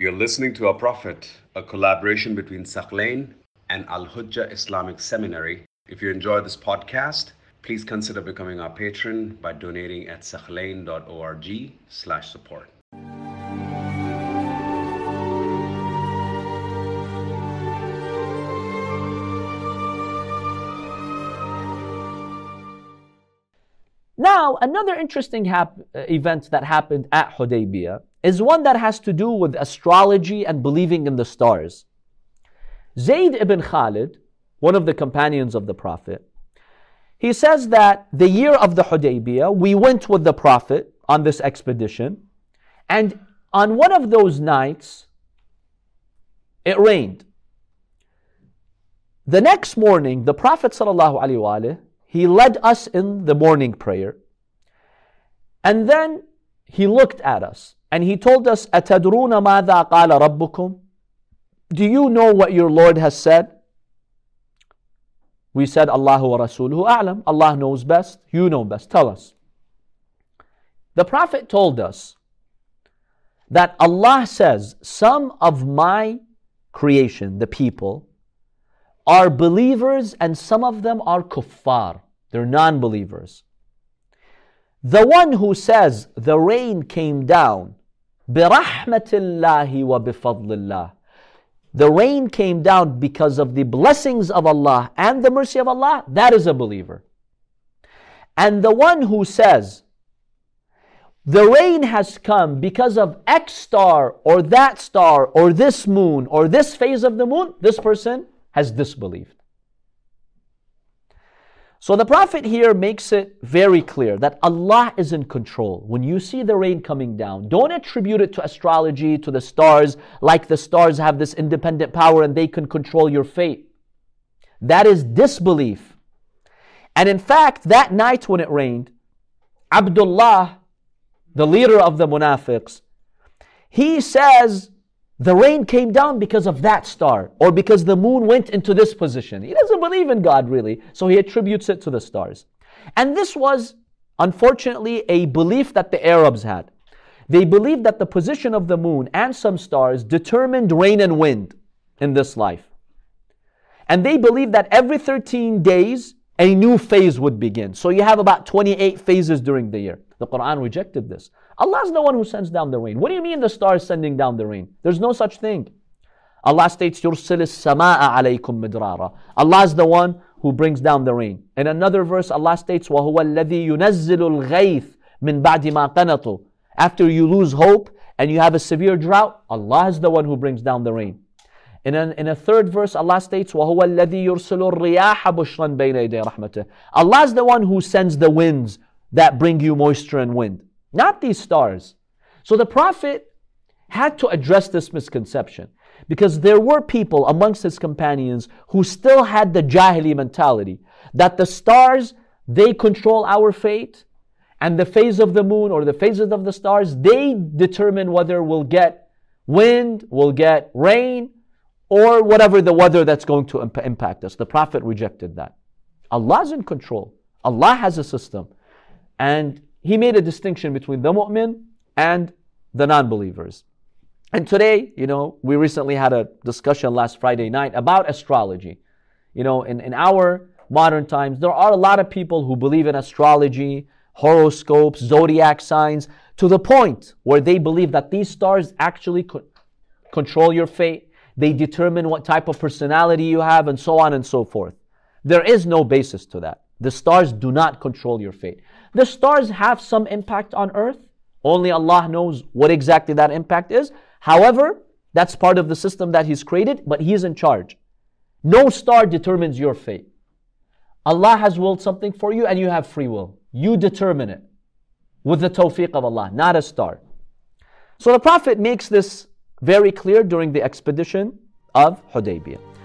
You're listening to Our Prophet, a collaboration between Thaqlain and Al Hujjah Islamic Seminary. If you enjoy this podcast, please consider becoming our patron by donating at thaqlain.org slash support. Now, another interesting hap- event that happened at Hudaybiyah is one that has to do with astrology and believing in the stars. Zayd ibn Khalid, one of the companions of the Prophet, he says that the year of the Hudaybiyah, we went with the Prophet on this expedition, and on one of those nights, it rained. The next morning, the Prophet ﷺ he led us in the morning prayer. And then he looked at us and he told us, أَتَدْرُونَ مَاذَا قَالَ رَبُّكُمْ Do you know what your Lord has said? We said, Allahu wa Rasuluhu a'lam. Allah knows best. You know best. Tell us. The Prophet told us that Allah says, Some of my creation, the people, are believers and some of them are kuffar. They're non believers. The one who says the rain came down, birahmatillahi wa bifadlillah. The rain came down because of the blessings of Allah and the mercy of Allah. That is a believer. And the one who says, the rain has come because of X star or that star or this moon or this phase of the moon, this person has disbelieved. So the Prophet here makes it very clear that Allah is in control. When you see the rain coming down, don't attribute it to astrology, to the stars, like the stars have this independent power and they can control your fate. That is disbelief. And in fact, that night when it rained, Abdullah, the leader of the munafiqs, he says, the rain came down because of that star, or because the moon went into this position. He doesn't believe in God really, so he attributes it to the stars. And this was, unfortunately, a belief that the Arabs had. They believed that the position of the moon and some stars determined rain and wind in this life. And they believed that every 13 days, a new phase would begin. So you have about 28 phases during the year. The Quran rejected this. Allah is the one who sends down the rain. What do you mean the stars sending down the rain? There's no such thing. Allah states, يُرْسِلِ السَّمَاءَ عَلَيْكُم مِدْرَارًا Allah is the one who brings down the rain. In another verse, Allah states, وَهُوَ الَّذِي يُنَزِّلُ الْغَيْثِ مِن بَعْدِ مَا قَنَطُوا After you lose hope and you have a severe drought, Allah is the one who brings down the rain. In, an, in a third verse, Allah states, وَهُوَ الَّذِي يُرْسِلُ الرِّيَاحَ بُشْرًا بَيْنَ يَدَيْ رَحْمَتِهِ Allah is the one who sends the winds that bring you moisture and wind not these stars. So the Prophet had to address this misconception because there were people amongst his companions who still had the Jahili mentality that the stars, they control our fate, and the phase of the moon or the phases of the stars, they determine whether we'll get wind, we'll get rain, or whatever the weather that's going to imp- impact us. The Prophet rejected that. Allah's in control. Allah has a system. And he made a distinction between the mu'min and the non-believers. And today, you know, we recently had a discussion last Friday night about astrology. You know, in, in our modern times, there are a lot of people who believe in astrology, horoscopes, zodiac signs, to the point where they believe that these stars actually co- control your fate. They determine what type of personality you have, and so on and so forth. There is no basis to that. The stars do not control your fate. The stars have some impact on earth. Only Allah knows what exactly that impact is. However, that's part of the system that He's created, but He's in charge. No star determines your fate. Allah has willed something for you and you have free will. You determine it with the tawfiq of Allah, not a star. So the Prophet makes this very clear during the expedition of Hudaybiyah.